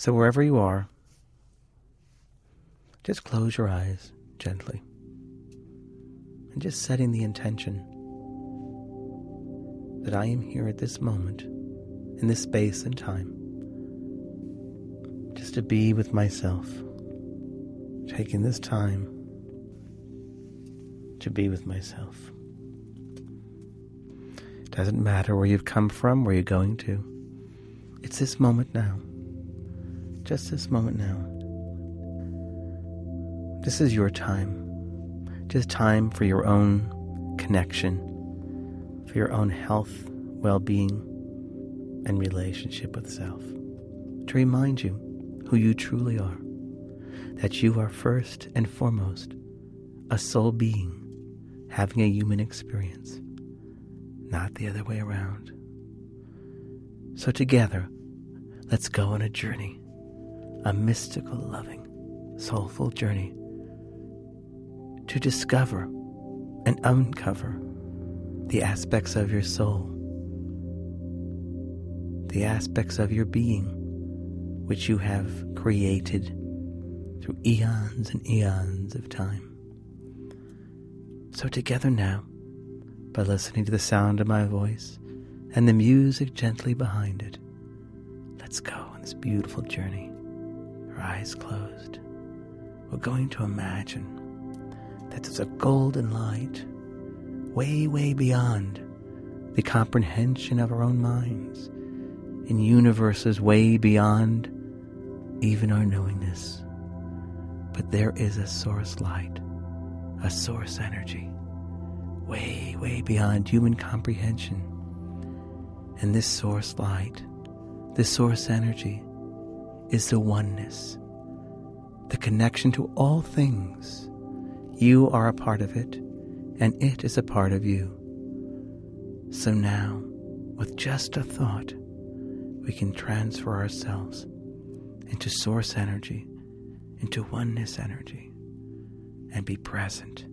So, wherever you are, just close your eyes gently and just setting the intention that I am here at this moment, in this space and time, just to be with myself, taking this time to be with myself. It doesn't matter where you've come from, where you're going to. It's this moment now. Just this moment now. This is your time. Just time for your own connection, for your own health, well being, and relationship with self. To remind you who you truly are, that you are first and foremost a soul being having a human experience, not the other way around. So, together, let's go on a journey a mystical, loving, soulful journey to discover and uncover the aspects of your soul, the aspects of your being which you have created through eons and eons of time. So, together now, by listening to the sound of my voice and the music gently behind it, let's go on this beautiful journey our eyes closed, we're going to imagine that there's a golden light way, way beyond the comprehension of our own minds, in universes way beyond even our knowingness. But there is a source light, a source energy, way, way beyond human comprehension. And this source light, this source energy, is the oneness, the connection to all things. You are a part of it, and it is a part of you. So now, with just a thought, we can transfer ourselves into source energy, into oneness energy, and be present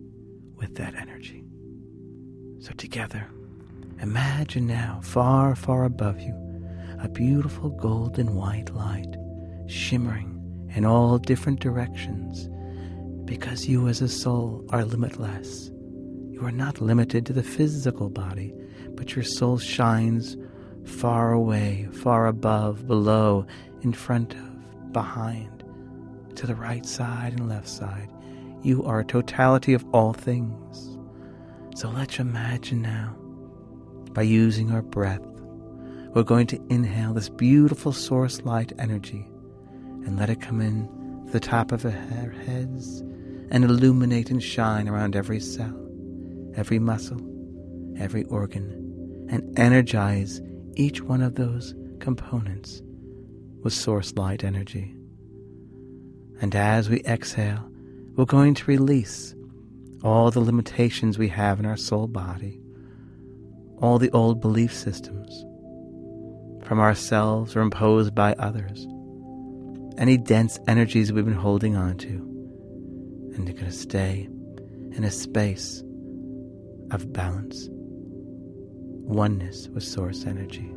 with that energy. So, together, imagine now, far, far above you, a beautiful golden white light shimmering in all different directions, because you as a soul are limitless. You are not limited to the physical body, but your soul shines far away, far above, below, in front of, behind, to the right side and left side. You are a totality of all things. So let's imagine now, by using our breath, we're going to inhale this beautiful source light energy and let it come in the top of our heads and illuminate and shine around every cell, every muscle, every organ, and energize each one of those components with source light energy. And as we exhale, we're going to release all the limitations we have in our soul body, all the old belief systems from ourselves or imposed by others any dense energies we've been holding on to. And you're going to stay in a space of balance, oneness with source energy.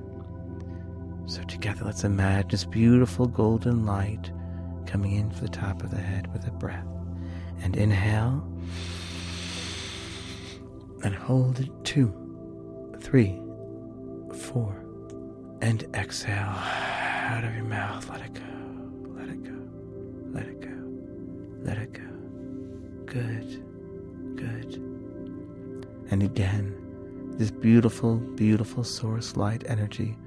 So, together, let's imagine this beautiful golden light coming in from the top of the head with a breath. And inhale and hold it two, three, four, and exhale out of your mouth. Let it go. Let it go. Let it go. Let it go. Good. Good. And again, this beautiful, beautiful source light energy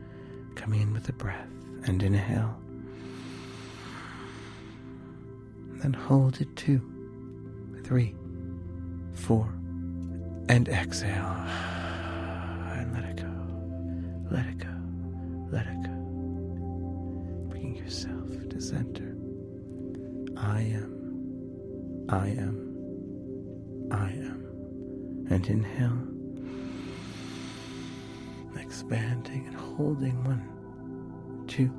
coming in with the breath. And inhale. Then hold it two, three, four, and exhale. And let it go. Let it go. Let it go. Bringing yourself to center. I am, I am, I am. And inhale, expanding and holding one, two,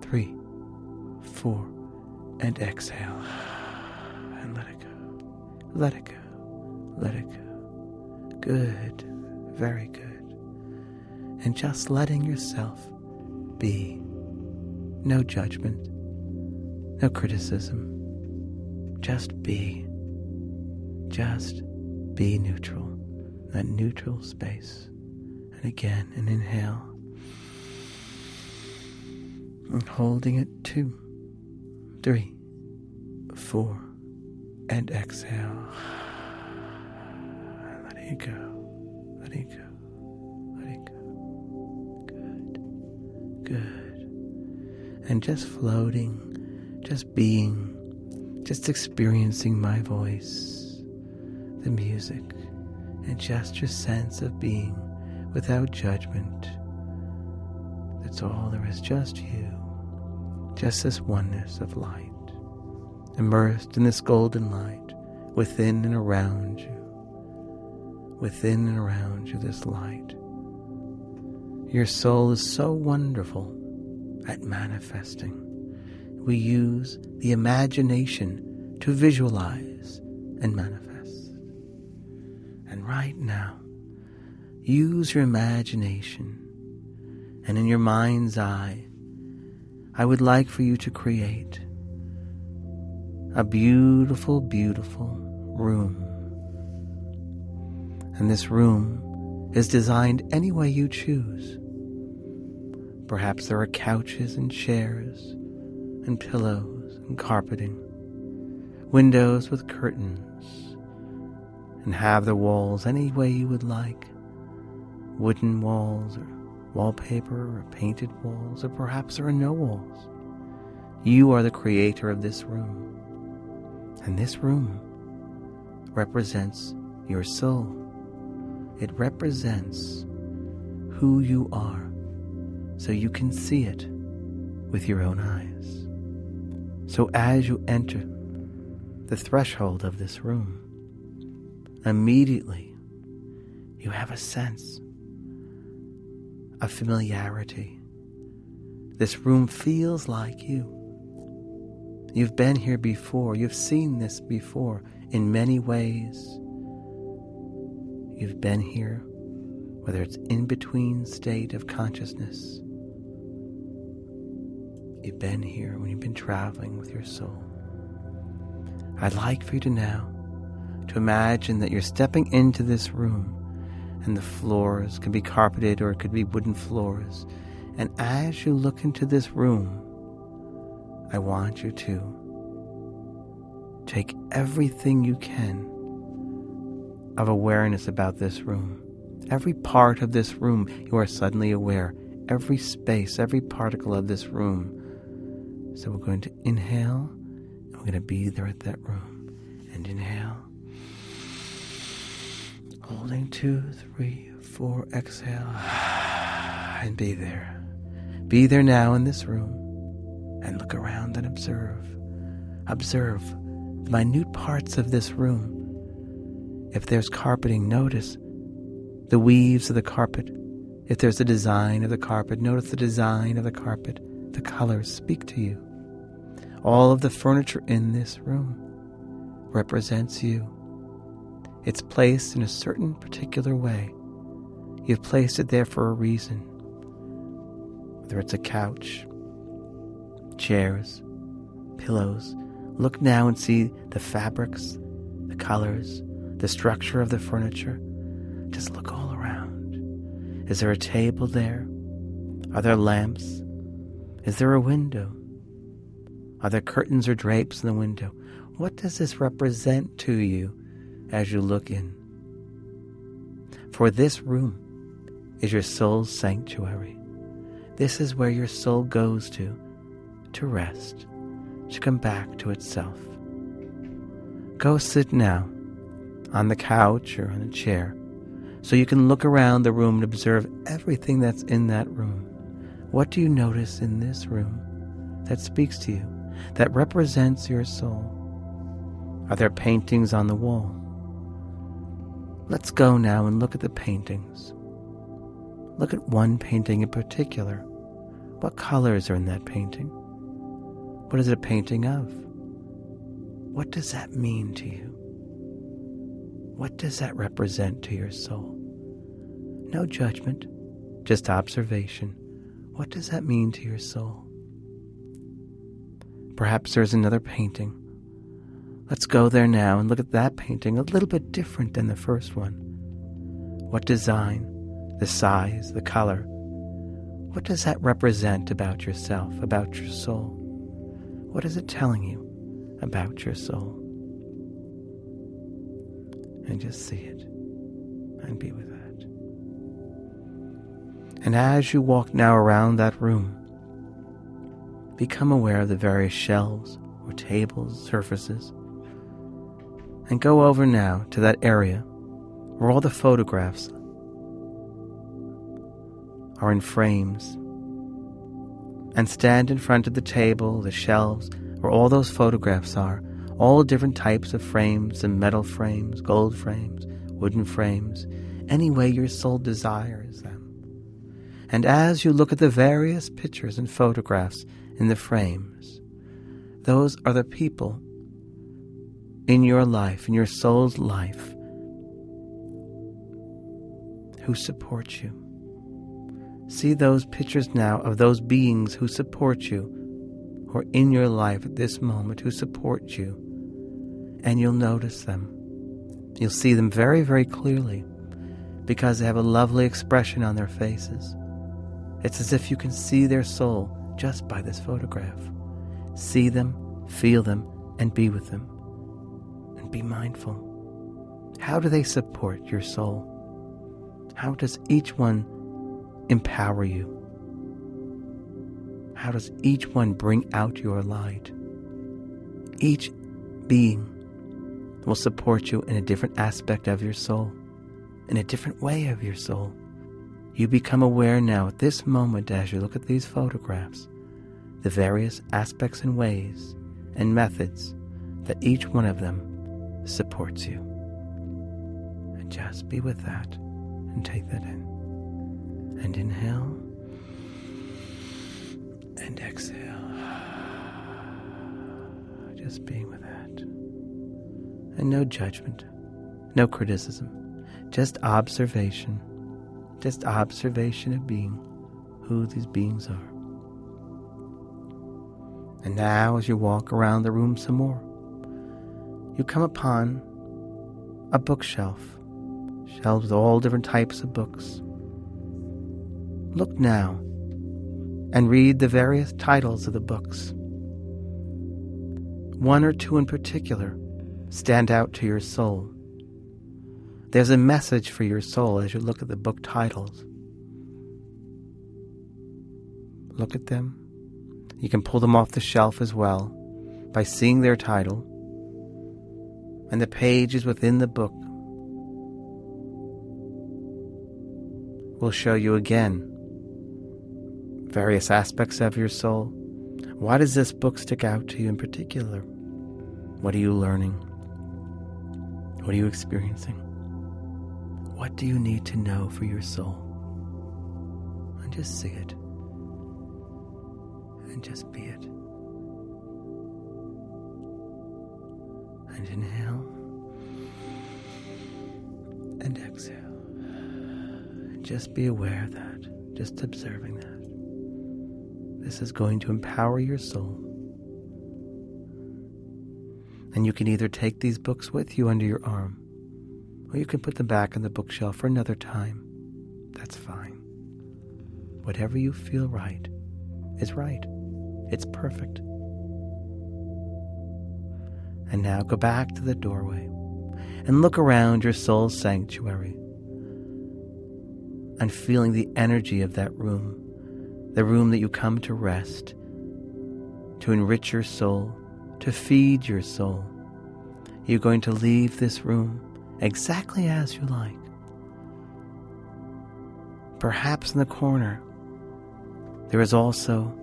three, four, and exhale. And let it go, let it go, let it go. Good, very good. And just letting yourself be. No judgment, no criticism. Just be. Just be neutral. That neutral space. And again, an inhale. And holding it two, three, four, and exhale. Letting it go. Letting it go. Letting it go. Good. Good. And just floating, just being, just experiencing my voice, the music, and just your sense of being without judgment. That's all there is, just you, just this oneness of light immersed in this golden light within and around you. Within and around you, this light. Your soul is so wonderful at manifesting. We use the imagination to visualize and manifest. And right now, use your imagination. And in your mind's eye, I would like for you to create a beautiful, beautiful room. And this room is designed any way you choose. Perhaps there are couches and chairs and pillows and carpeting, windows with curtains, and have the walls any way you would like wooden walls or wallpaper or painted walls, or perhaps there are no walls. You are the creator of this room. And this room represents your soul. It represents who you are so you can see it with your own eyes. So as you enter the threshold of this room, immediately you have a sense of familiarity. This room feels like you. You've been here before. You've seen this before in many ways. You've been here, whether it's in between state of consciousness. You've been here when you've been traveling with your soul. I'd like for you to now to imagine that you're stepping into this room and the floors can be carpeted or it could be wooden floors. And as you look into this room, I want you to take everything you can of awareness about this room. Every part of this room, you are suddenly aware. Every space, every particle of this room. So we're going to inhale, and we're going to be there at that room. And inhale. Holding two, three, four, exhale. And be there. Be there now in this room and look around and observe. Observe the minute parts of this room. If there's carpeting, notice the weaves of the carpet. If there's a design of the carpet, notice the design of the carpet. The colors speak to you. All of the furniture in this room represents you. It's placed in a certain particular way. You've placed it there for a reason. Whether it's a couch, chairs, pillows. Look now and see the fabrics, the colors, the structure of the furniture. Just look all around. Is there a table there? Are there lamps? Is there a window? Are there curtains or drapes in the window? What does this represent to you as you look in? For this room is your soul's sanctuary. This is where your soul goes to to rest, to come back to itself. Go sit now on the couch or on a chair so you can look around the room and observe everything that's in that room. What do you notice in this room that speaks to you, that represents your soul? Are there paintings on the wall? Let's go now and look at the paintings. Look at one painting in particular. What colors are in that painting? What is it a painting of? What does that mean to you? What does that represent to your soul? No judgment, just observation. What does that mean to your soul? Perhaps there's another painting. Let's go there now and look at that painting a little bit different than the first one. What design, the size, the color, what does that represent about yourself, about your soul? What is it telling you about your soul? And just see it and be with that. And as you walk now around that room, become aware of the various shelves or tables, surfaces, and go over now to that area where all the photographs are in frames and stand in front of the table, the shelves, where all those photographs are, all different types of frames and metal frames, gold frames, wooden frames, any way your soul desires them. And as you look at the various pictures and photographs in the frames, those are the people in your life, in your soul's life, who support you. See those pictures now of those beings who support you, who are in your life at this moment, who support you, and you'll notice them. You'll see them very, very clearly because they have a lovely expression on their faces. It's as if you can see their soul just by this photograph. See them, feel them, and be with them. And be mindful. How do they support your soul? How does each one empower you? How does each one bring out your light? Each being will support you in a different aspect of your soul, in a different way of your soul. You become aware now at this moment as you look at these photographs, the various aspects and ways and methods that each one of them supports you. And just be with that and take that in and inhale and exhale. Just being with that. And no judgment, no criticism, just observation, just observation of being who these beings are. And now, as you walk around the room some more, you come upon a bookshelf, shelves with all different types of books Look now and read the various titles of the books. One or two in particular stand out to your soul. There's a message for your soul as you look at the book titles. Look at them. You can pull them off the shelf as well by seeing their title and the pages within the book will show you again various aspects of your soul. Why does this book stick out to you in particular? What are you learning? What are you experiencing? What do you need to know for your soul? And just see it. And just be it. And inhale. And exhale. Just be aware of that. Just observing that. This is going to empower your soul. And you can either take these books with you under your arm, or you can put them back on the bookshelf for another time. That's fine. Whatever you feel right is right. It's perfect. And now go back to the doorway and look around your soul's sanctuary and feeling the energy of that room the room that you come to rest, to enrich your soul, to feed your soul. You're going to leave this room exactly as you like. Perhaps in the corner, there is also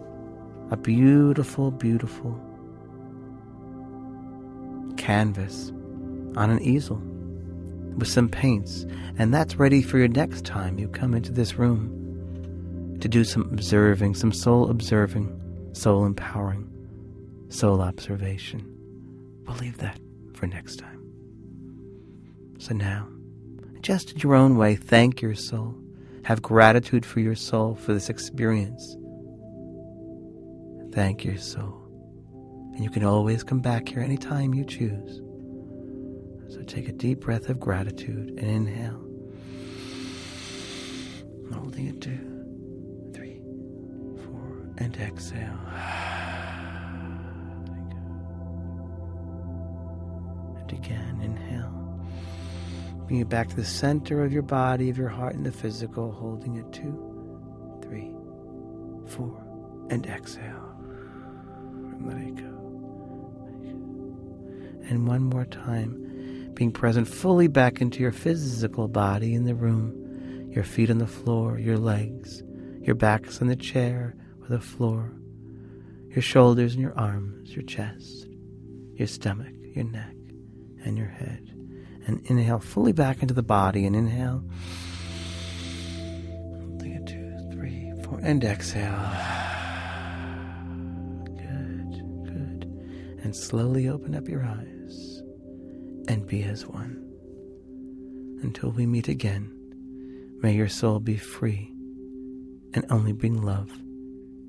a beautiful, beautiful canvas on an easel with some paints, and that's ready for your next time you come into this room to do some observing, some soul observing, soul empowering, soul observation. We'll leave that for next time. So now, just in your own way, thank your soul. Have gratitude for your soul for this experience. Thank your soul. And you can always come back here anytime you choose. So take a deep breath of gratitude and inhale. Holding it four, and exhale. And again, inhale. Bring it back to the center of your body, of your heart, and the physical, holding it two, three, four, and exhale. And let it go. And one more time, being present fully back into your physical body in the room, your feet on the floor, your legs, your backs on the chair or the floor, your shoulders and your arms, your chest, your stomach, your neck, and your head. And inhale fully back into the body and inhale. Take it two, three, four, and exhale. Good, good. And slowly open up your eyes and be as one. Until we meet again, may your soul be free and only bring love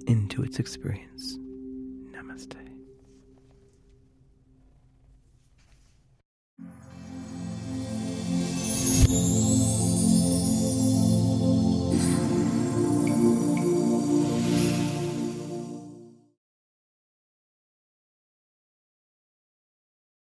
into its experience. Namaste.